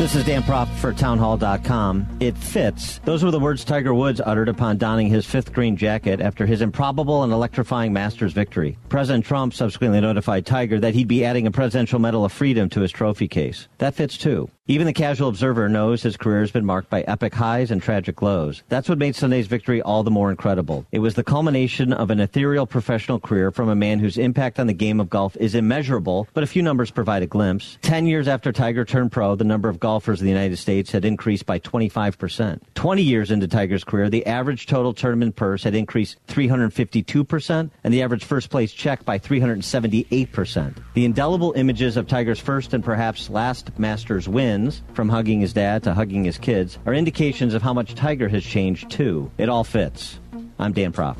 This is Dan Proft for townhall.com. It fits. Those were the words Tiger Woods uttered upon donning his fifth green jacket after his improbable and electrifying Masters victory. President Trump subsequently notified Tiger that he'd be adding a Presidential Medal of Freedom to his trophy case. That fits too. Even the casual observer knows his career has been marked by epic highs and tragic lows. That's what made Sunday's victory all the more incredible. It was the culmination of an ethereal professional career from a man whose impact on the game of golf is immeasurable, but a few numbers provide a glimpse. Ten years after Tiger turned pro, the number of golfers in the United States had increased by 25%. 20 years into Tiger's career, the average total tournament purse had increased 352%, and the average first place check by 378%. The indelible images of Tiger's first and perhaps last Masters win from hugging his dad to hugging his kids, are indications of how much Tiger has changed too. It all fits. I'm Dan Proft.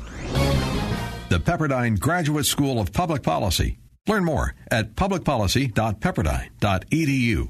The Pepperdine Graduate School of Public Policy. Learn more at publicpolicy.pepperdine.edu.